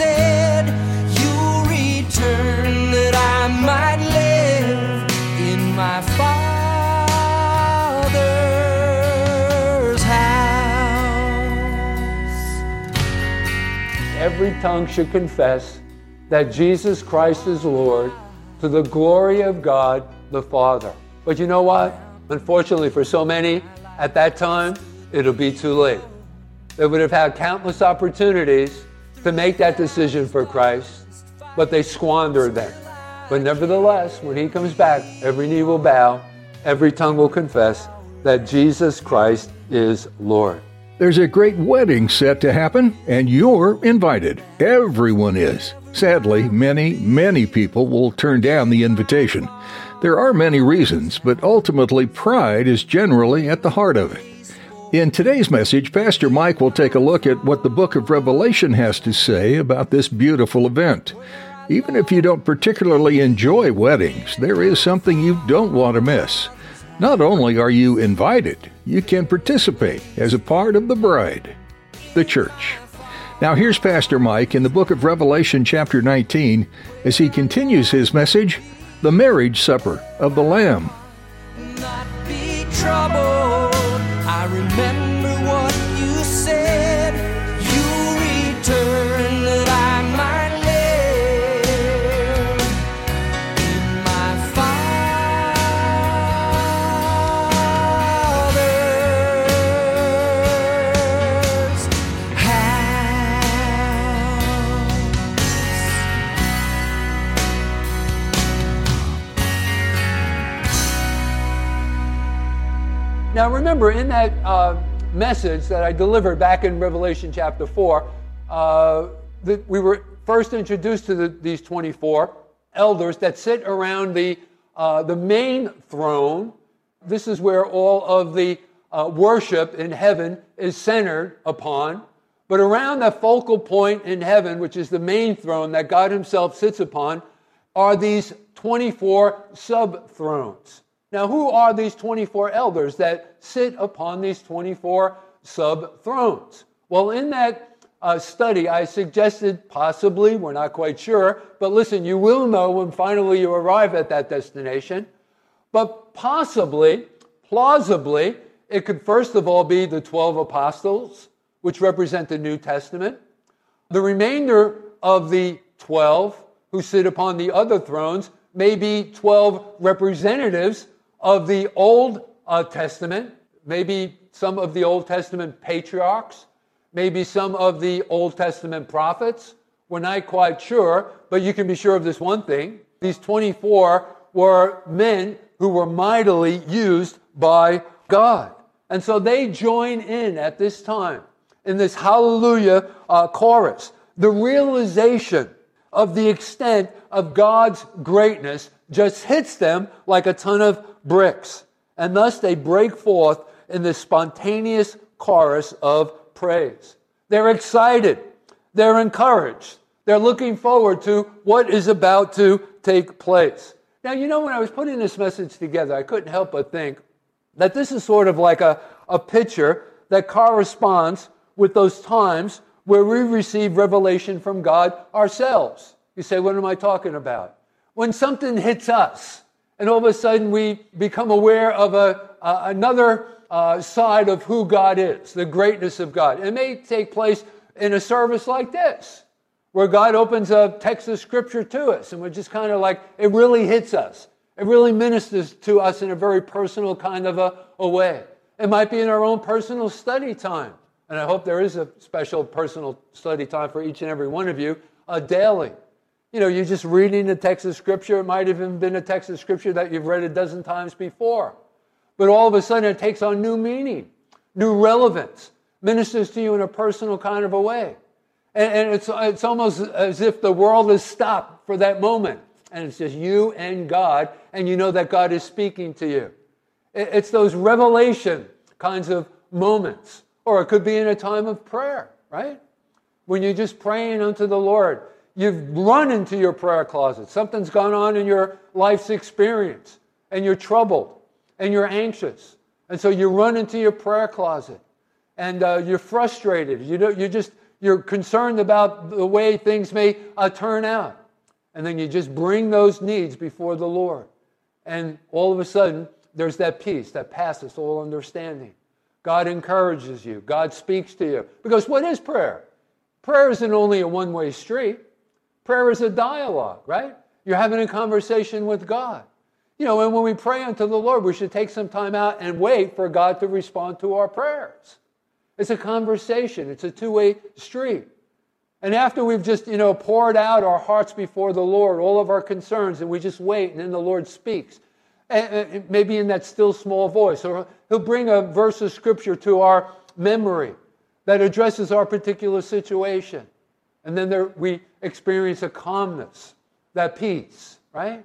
said. You'll return that I might live in my Father's house. Every tongue should confess that Jesus Christ is Lord to the glory of God the Father. But you know what? Unfortunately, for so many, at that time, it'll be too late. They would have had countless opportunities to make that decision for Christ, but they squandered them. But nevertheless, when He comes back, every knee will bow, every tongue will confess that Jesus Christ is Lord. There's a great wedding set to happen, and you're invited. Everyone is. Sadly, many, many people will turn down the invitation. There are many reasons, but ultimately, pride is generally at the heart of it. In today's message, Pastor Mike will take a look at what the book of Revelation has to say about this beautiful event. Even if you don't particularly enjoy weddings, there is something you don't want to miss. Not only are you invited, you can participate as a part of the bride, the church. Now, here's Pastor Mike in the book of Revelation, chapter 19, as he continues his message The Marriage Supper of the Lamb. I remember Now, remember, in that uh, message that I delivered back in Revelation chapter 4, uh, that we were first introduced to the, these 24 elders that sit around the, uh, the main throne. This is where all of the uh, worship in heaven is centered upon. But around the focal point in heaven, which is the main throne that God Himself sits upon, are these 24 sub thrones. Now, who are these 24 elders that sit upon these 24 sub thrones? Well, in that uh, study, I suggested possibly, we're not quite sure, but listen, you will know when finally you arrive at that destination. But possibly, plausibly, it could first of all be the 12 apostles, which represent the New Testament. The remainder of the 12 who sit upon the other thrones may be 12 representatives of the Old uh, Testament, maybe some of the Old Testament patriarchs, maybe some of the Old Testament prophets. We're not quite sure, but you can be sure of this one thing. These 24 were men who were mightily used by God. And so they join in at this time in this hallelujah uh, chorus. The realization of the extent of God's greatness just hits them like a ton of bricks. And thus they break forth in this spontaneous chorus of praise. They're excited. They're encouraged. They're looking forward to what is about to take place. Now, you know, when I was putting this message together, I couldn't help but think that this is sort of like a, a picture that corresponds with those times where we receive revelation from God ourselves. You say, what am I talking about? When something hits us, and all of a sudden we become aware of a, uh, another uh, side of who God is, the greatness of God. It may take place in a service like this, where God opens a text of scripture to us, and we're just kind of like, it really hits us. It really ministers to us in a very personal kind of a, a way. It might be in our own personal study time. And I hope there is a special personal study time for each and every one of you uh, daily. You know, you're just reading the text of Scripture. It might have even been a text of Scripture that you've read a dozen times before. But all of a sudden, it takes on new meaning, new relevance. ministers to you in a personal kind of a way. And, and it's, it's almost as if the world has stopped for that moment. And it's just you and God, and you know that God is speaking to you. It- It's those revelation kinds of moments. Or it could be in a time of prayer, right? When you're just praying unto the Lord. You've run into your prayer closet. Something's gone on in your life's experience, and you're troubled, and you're anxious. And so you run into your prayer closet, and uh, you're frustrated. You don't, you're just you're concerned about the way things may uh, turn out. And then you just bring those needs before the Lord. And all of a sudden, there's that peace that passes all understanding. God encourages you, God speaks to you. Because what is prayer? Prayer isn't only a one way street, prayer is a dialogue, right? You're having a conversation with God. You know, and when we pray unto the Lord, we should take some time out and wait for God to respond to our prayers. It's a conversation, it's a two way street. And after we've just, you know, poured out our hearts before the Lord, all of our concerns, and we just wait, and then the Lord speaks. And- maybe in that still small voice, or He'll bring a verse of scripture to our memory that addresses our particular situation. And then there, we experience a calmness, that peace, right?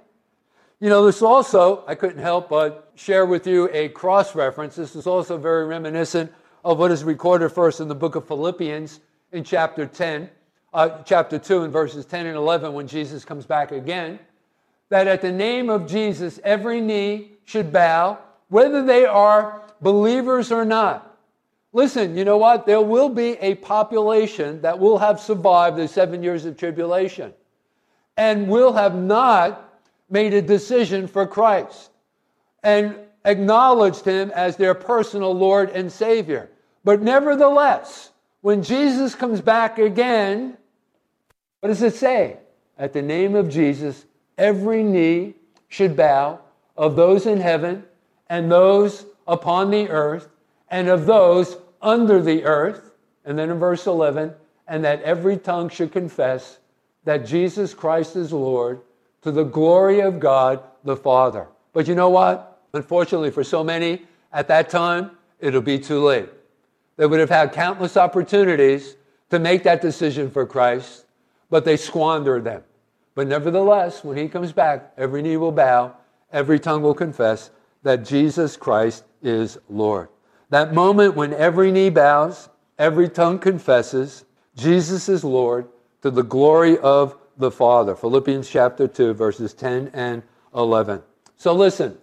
You know, this also, I couldn't help but share with you a cross reference. This is also very reminiscent of what is recorded first in the book of Philippians in chapter 10, uh, chapter 2, in verses 10 and 11, when Jesus comes back again. That at the name of Jesus, every knee should bow, whether they are believers or not. Listen, you know what? There will be a population that will have survived the seven years of tribulation and will have not made a decision for Christ and acknowledged him as their personal Lord and Savior. But nevertheless, when Jesus comes back again, what does it say? At the name of Jesus, every knee should bow of those in heaven and those upon the earth and of those under the earth. And then in verse 11, and that every tongue should confess that Jesus Christ is Lord to the glory of God the Father. But you know what? Unfortunately, for so many at that time, it'll be too late. They would have had countless opportunities to make that decision for Christ, but they squandered them. But nevertheless, when he comes back, every knee will bow, every tongue will confess that Jesus Christ is Lord. That moment when every knee bows, every tongue confesses Jesus is Lord to the glory of the Father. Philippians chapter 2, verses 10 and 11. So listen,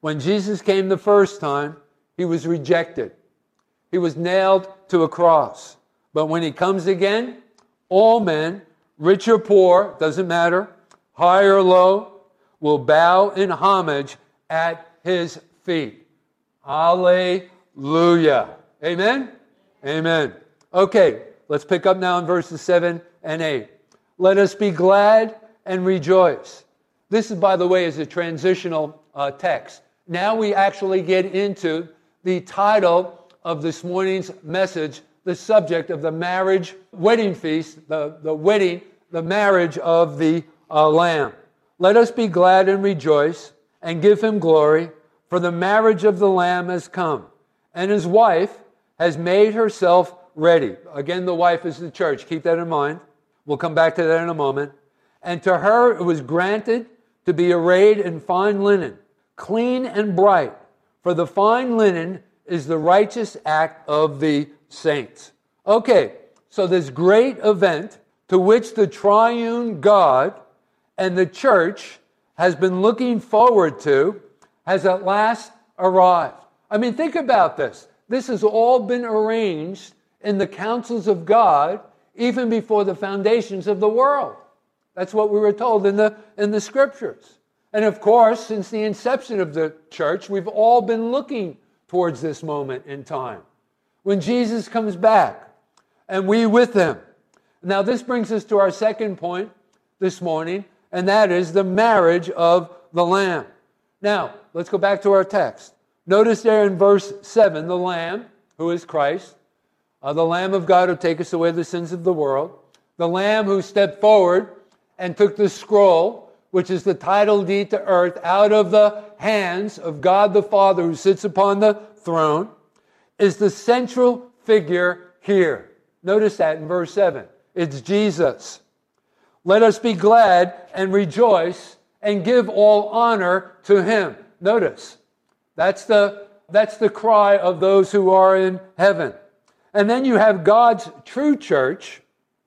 when Jesus came the first time, he was rejected. He was nailed to a cross. But when he comes again, all men, rich or poor, doesn't matter, high or low, will bow in homage at his feet. Hallelujah. Amen? Amen. Okay, let's pick up now in verses 7 and 8. Let us be glad and rejoice. This is, by the way, is a transitional uh, text. Now we actually get into the title of this morning's message, the subject of the marriage wedding feast, the, the wedding, the marriage of the uh, Lamb. Let us be glad and rejoice and give him glory, for the marriage of the Lamb has come, and his wife has made herself ready. Again, the wife is the church. Keep that in mind. We'll come back to that in a moment. And to her it was granted to be arrayed in fine linen, clean and bright, for the fine linen is the righteous act of the saints. Okay, so this great event to which the triune God and the church has been looking forward to has at last arrived. I mean, think about this. This has all been arranged in the counsels of God even before the foundations of the world. That's what we were told in the, in the scriptures. And of course, since the inception of the church, we've all been looking towards this moment in time when Jesus comes back and we with him. Now, this brings us to our second point this morning, and that is the marriage of the Lamb. Now, let's go back to our text. Notice there in verse 7 the Lamb, who is Christ, uh, the Lamb of God who taketh away the sins of the world, the Lamb who stepped forward and took the scroll, which is the title deed to earth, out of the hands of God the Father who sits upon the throne, is the central figure here. Notice that in verse 7. It's Jesus. Let us be glad and rejoice and give all honor to him. Notice, that's the, that's the cry of those who are in heaven. And then you have God's true church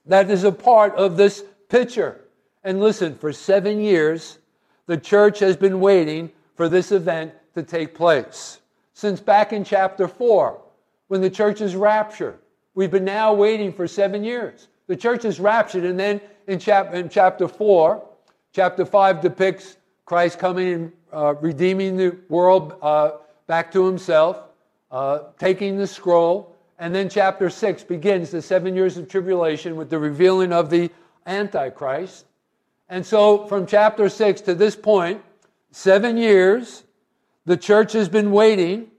that is a part of this picture. And listen, for seven years, the church has been waiting for this event to take place. Since back in chapter 4, when the church is raptured, we've been now waiting for seven years. The church is raptured, and then in, chap- in chapter 4, chapter 5 depicts Christ coming and uh, redeeming the world uh, back to himself, uh, taking the scroll. And then chapter 6 begins the seven years of tribulation with the revealing of the Antichrist. And so from chapter 6 to this point, seven years, the church has been waiting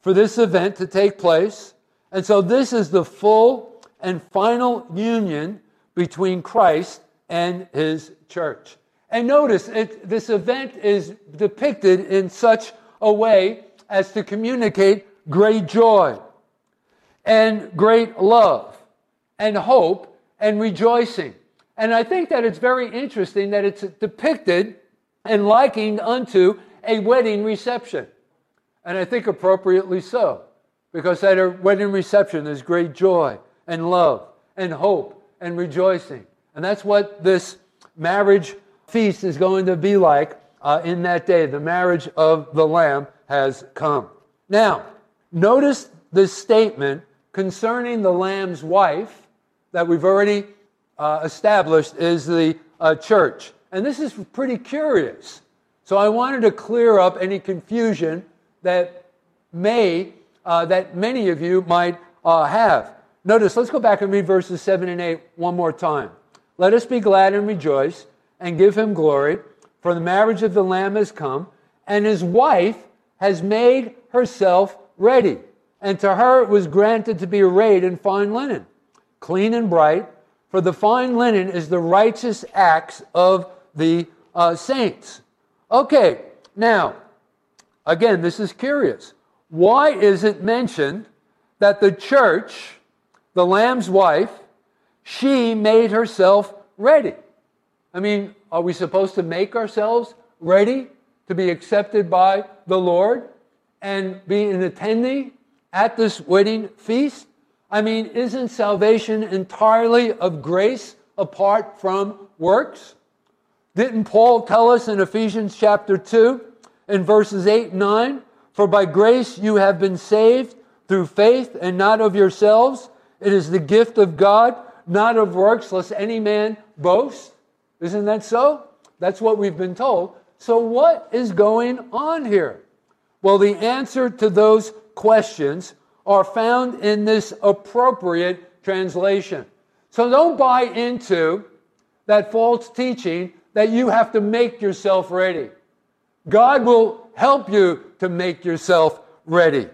for this event to take place. And so this is the full and final union between Christ and his church. And notice, it, this event is depicted in such a way as to communicate great joy and great love and hope and rejoicing. And I think that it's very interesting that it's depicted and likened unto a wedding reception. And I think appropriately so, because at a wedding reception there's great joy and love and hope and rejoicing. And that's what this marriage feast is going to be like uh, in that day. The marriage of the Lamb has come. Now, notice the statement concerning the Lamb's wife that we've already uh, established is the uh, church. And this is pretty curious. So I wanted to clear up any confusion that may, uh, that many of you might uh, have. Notice, let's go back and read verses 7 and 8 one more time. Let us be glad and rejoice and give him glory, for the marriage of the Lamb has come, and his wife has made herself ready. And to her it was granted to be arrayed in fine linen, clean and bright, for the fine linen is the righteous acts of the uh, saints. Okay, now, again, this is curious. Why is it mentioned that the church the Lamb's wife, she made herself ready. I mean, are we supposed to make ourselves ready to be accepted by the Lord and be an attendee at this wedding feast? I mean, isn't salvation entirely of grace apart from works? Didn't Paul tell us in Ephesians chapter 2 in verses 8 and 9? For by grace you have been saved through faith and not of yourselves. It is the gift of God, not of works, lest any man boast. Isn't that so? That's what we've been told. So, what is going on here? Well, the answer to those questions are found in this appropriate translation. So, don't buy into that false teaching that you have to make yourself ready. God will help you to make yourself ready.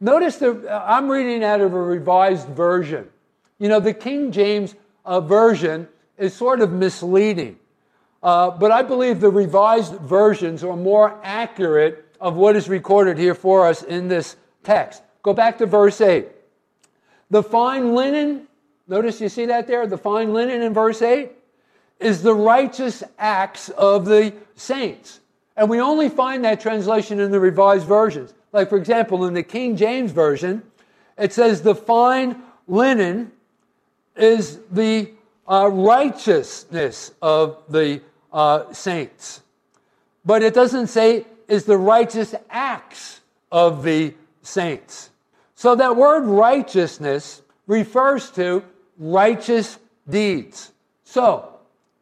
Notice that I'm reading out of a revised version. You know, the King James uh, version is sort of misleading, uh, but I believe the revised versions are more accurate of what is recorded here for us in this text. Go back to verse 8. The fine linen, notice you see that there? The fine linen in verse 8 is the righteous acts of the saints. And we only find that translation in the revised versions. Like, for example, in the King James Version, it says the fine linen is the uh, righteousness of the uh, saints. But it doesn't say is the righteous acts of the saints. So that word righteousness refers to righteous deeds. So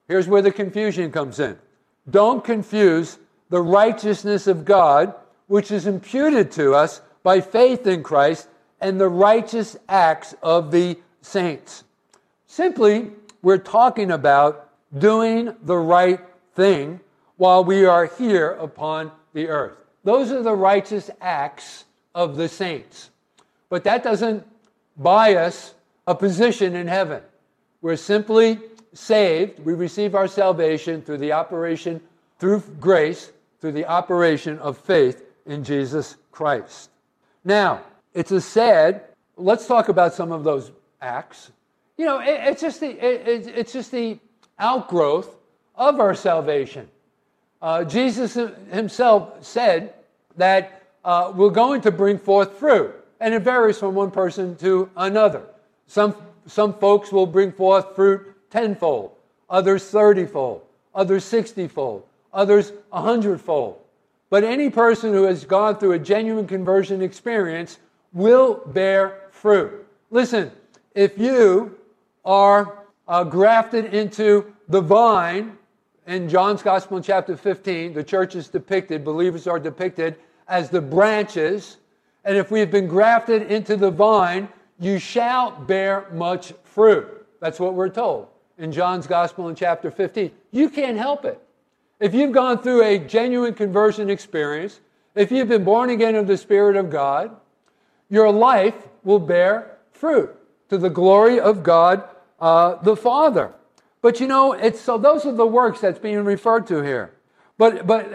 here's where the confusion comes in. Don't confuse the righteousness of God which is imputed to us by faith in Christ and the righteous acts of the saints. Simply, we're talking about doing the right thing while we are here upon the earth. Those are the righteous acts of the saints. But that doesn't buy us a position in heaven. We're simply saved. We receive our salvation through the operation, through grace, through the operation of faith in Jesus Christ. Now, it's a sad let's talk about some of those acts. You know, it, it's just the it, it, it's just the outgrowth of our salvation. Uh, Jesus himself said that uh, we're going to bring forth fruit, and it varies from one person to another. Some some folks will bring forth fruit tenfold, others thirtyfold, others sixtyfold, others a hundredfold. But any person who has gone through a genuine conversion experience will bear fruit. Listen, if you are uh, grafted into the vine, in John's Gospel in chapter 15, the church is depicted, believers are depicted as the branches. And if we have been grafted into the vine, you shall bear much fruit. That's what we're told in John's Gospel in chapter 15. You can't help it. If you've gone through a genuine conversion experience, if you've been born again of the Spirit of God, your life will bear fruit to the glory of God uh, the Father. But you know, it's so those are the works that's being referred to here. But but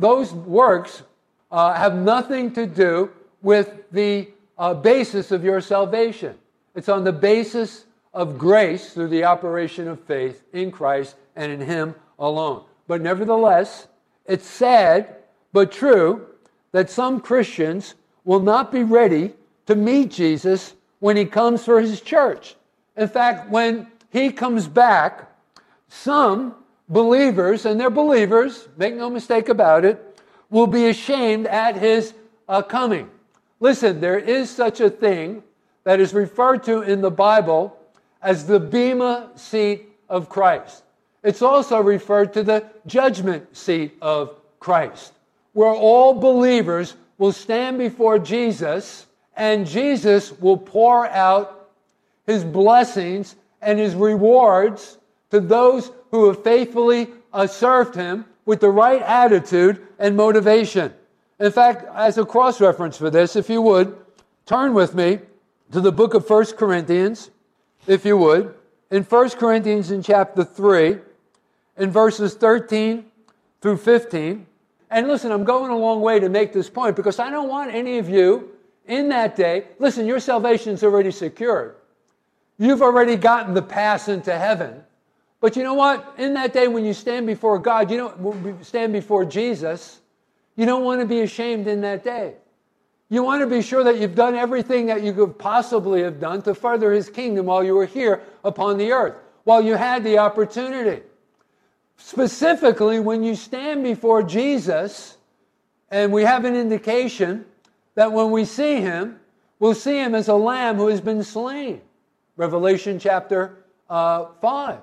those works uh, have nothing to do with the uh, basis of your salvation. It's on the basis of grace through the operation of faith in Christ and in Him alone. But nevertheless, it's sad but true that some Christians will not be ready to meet Jesus when he comes for his church. In fact, when he comes back, some believers, and they're believers, make no mistake about it, will be ashamed at his uh, coming. Listen, there is such a thing that is referred to in the Bible as the Bema seat of Christ. It's also referred to the judgment seat of Christ, where all believers will stand before Jesus and Jesus will pour out his blessings and his rewards to those who have faithfully uh, served him with the right attitude and motivation. In fact, as a cross reference for this, if you would, turn with me to the book of 1 Corinthians, if you would. In 1 Corinthians in chapter 3, in verses 13 through 15. And listen, I'm going a long way to make this point because I don't want any of you in that day. Listen, your salvation's already secured. You've already gotten the pass into heaven. But you know what? In that day when you stand before God, you don't stand before Jesus, you don't want to be ashamed in that day. You want to be sure that you've done everything that you could possibly have done to further his kingdom while you were here upon the earth, while you had the opportunity. Specifically, when you stand before Jesus, and we have an indication that when we see him, we'll see him as a lamb who has been slain. Revelation chapter uh, 5.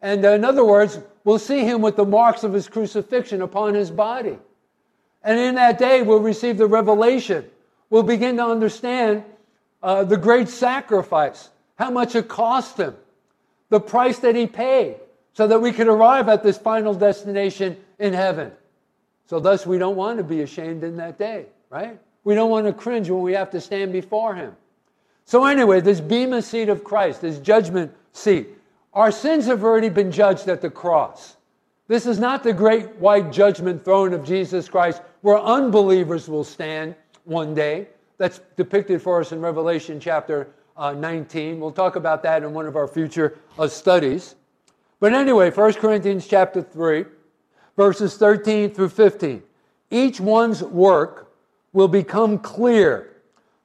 And in other words, we'll see him with the marks of his crucifixion upon his body. And in that day, we'll receive the revelation. We'll begin to understand uh, the great sacrifice, how much it cost him, the price that he paid, so that we could arrive at this final destination in heaven. So, thus, we don't want to be ashamed in that day, right? We don't want to cringe when we have to stand before Him. So, anyway, this Bema seat of Christ, this judgment seat, our sins have already been judged at the cross. This is not the great white judgment throne of Jesus Christ where unbelievers will stand one day. That's depicted for us in Revelation chapter uh, 19. We'll talk about that in one of our future uh, studies. But anyway, 1 Corinthians chapter 3, verses 13 through 15. Each one's work will become clear,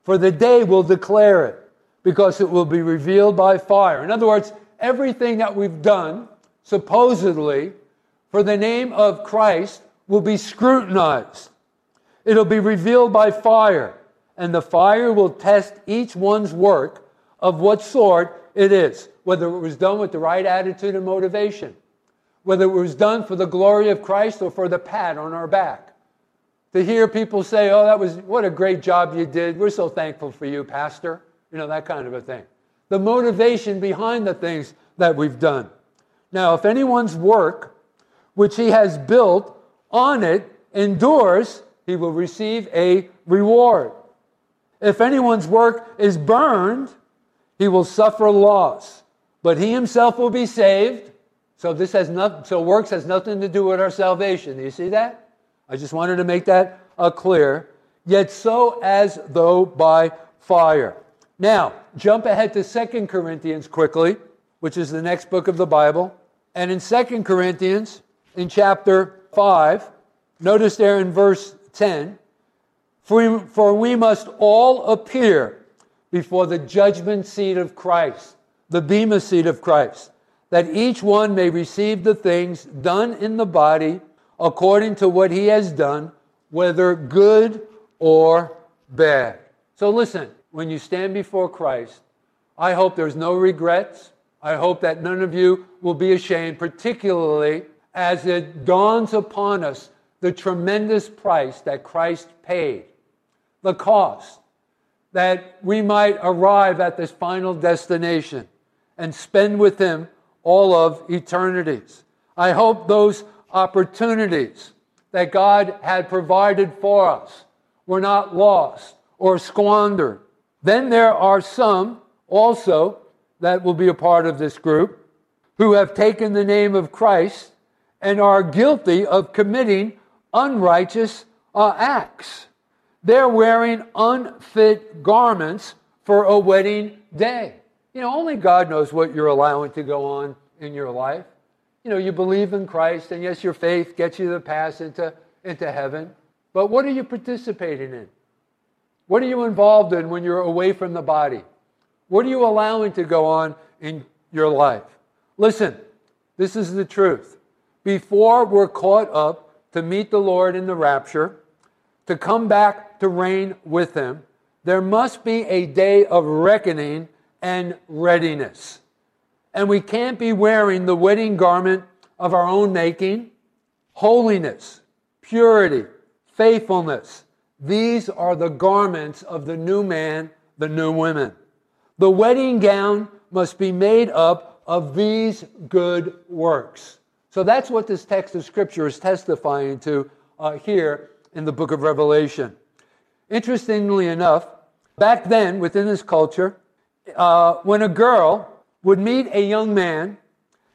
for the day will declare it, because it will be revealed by fire. In other words, everything that we've done, supposedly, for the name of Christ, will be scrutinized. It'll be revealed by fire, and the fire will test each one's work of what sort it is whether it was done with the right attitude and motivation, whether it was done for the glory of Christ or for the pat on our back. To hear people say, Oh, that was what a great job you did. We're so thankful for you, Pastor. You know, that kind of a thing. The motivation behind the things that we've done. Now, if anyone's work, which he has built on it, endures, he will receive a reward. If anyone's work is burned, he will suffer loss but he himself will be saved. So this has not, so works has nothing to do with our salvation. Do you see that? I just wanted to make that uh, clear. Yet so as though by fire. Now, jump ahead to 2 Corinthians quickly, which is the next book of the Bible. And in 2 Corinthians, in chapter 5, notice there in verse 10 for for we must all appear before the judgment seat of Christ, the Bema seat of Christ, that each one may receive the things done in the body according to what he has done, whether good or bad. So listen, when you stand before Christ, I hope there's no regrets. I hope that none of you will be ashamed, particularly as it dawns upon us the tremendous price that Christ paid the cost that we might arrive at this final destination and spend with Him all of eternities. I hope those opportunities that God had provided for us were not lost or squandered. Then there are some also that will be a part of this group who have taken the name of Christ and are guilty of committing unrighteous uh, acts. They're wearing unfit garments for a wedding day. You know, only God knows what you're allowing to go on in your life. You know, you believe in Christ, and yes, your faith gets you the pass into, into heaven. But what are you participating in? What are you involved in when you're away from the body? What are you allowing to go on in your life? Listen, this is the truth. Before we're caught up to meet the Lord in the rapture, to come back to reign with him, there must be a day of reckoning and readiness. And we can't be wearing the wedding garment of our own making. Holiness, purity, faithfulness. These are the garments of the new man, the new woman. The wedding gown must be made up of these good works. So that's what this text of Scripture is testifying to uh, here in the book of Revelation. Interestingly enough, back then within this culture, uh, when a girl would meet a young man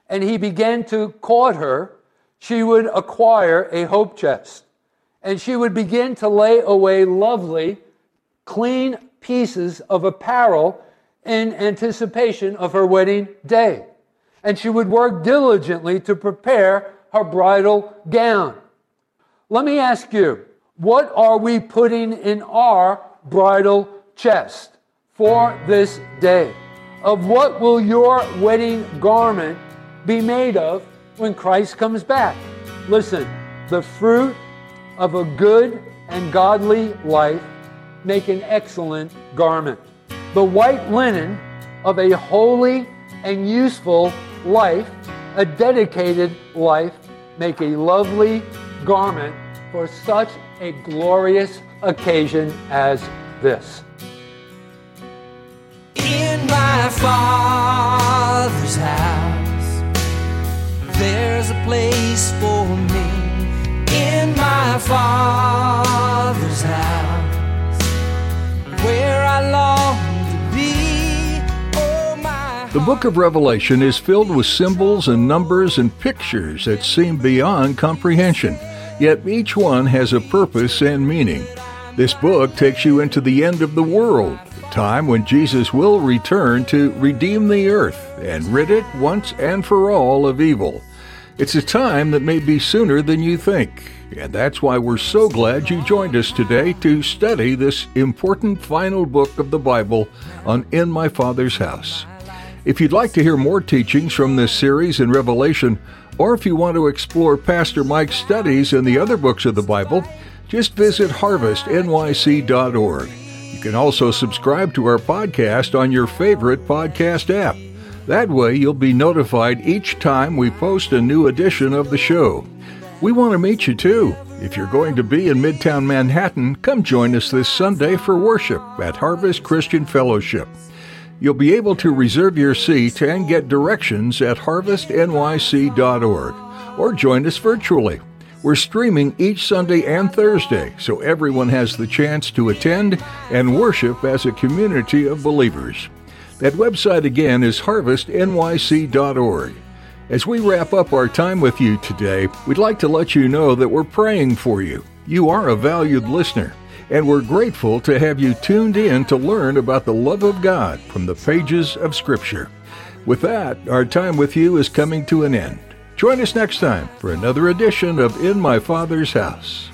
and he began to court her, she would acquire a hope chest. And she would begin to lay away lovely, clean pieces of apparel in anticipation of her wedding day. And she would work diligently to prepare her bridal gown. Let me ask you, what are we putting in our bridal chest for this day? Of what will your wedding garment be made of when Christ comes back? Listen, the fruit of a good and godly life make an excellent garment. The white linen of a holy and useful life, a dedicated life, make a lovely garment for such a glorious occasion as this. In my Father's house, there's a place for me. In my Father's house, where I long to be. Oh, The book of Revelation is filled with symbols and numbers and pictures that seem beyond comprehension, yet each one has a purpose and meaning. This book takes you into the end of the world, the time when Jesus will return to redeem the earth and rid it once and for all of evil. It's a time that may be sooner than you think, and that's why we're so glad you joined us today to study this important final book of the Bible on In My Father's House. If you'd like to hear more teachings from this series in Revelation, or if you want to explore Pastor Mike's studies in the other books of the Bible, just visit harvestnyc.org. You can also subscribe to our podcast on your favorite podcast app. That way, you'll be notified each time we post a new edition of the show. We want to meet you too. If you're going to be in Midtown Manhattan, come join us this Sunday for worship at Harvest Christian Fellowship. You'll be able to reserve your seat and get directions at harvestnyc.org or join us virtually. We're streaming each Sunday and Thursday, so everyone has the chance to attend and worship as a community of believers. That website again is harvestnyc.org. As we wrap up our time with you today, we'd like to let you know that we're praying for you. You are a valued listener, and we're grateful to have you tuned in to learn about the love of God from the pages of Scripture. With that, our time with you is coming to an end. Join us next time for another edition of In My Father's House.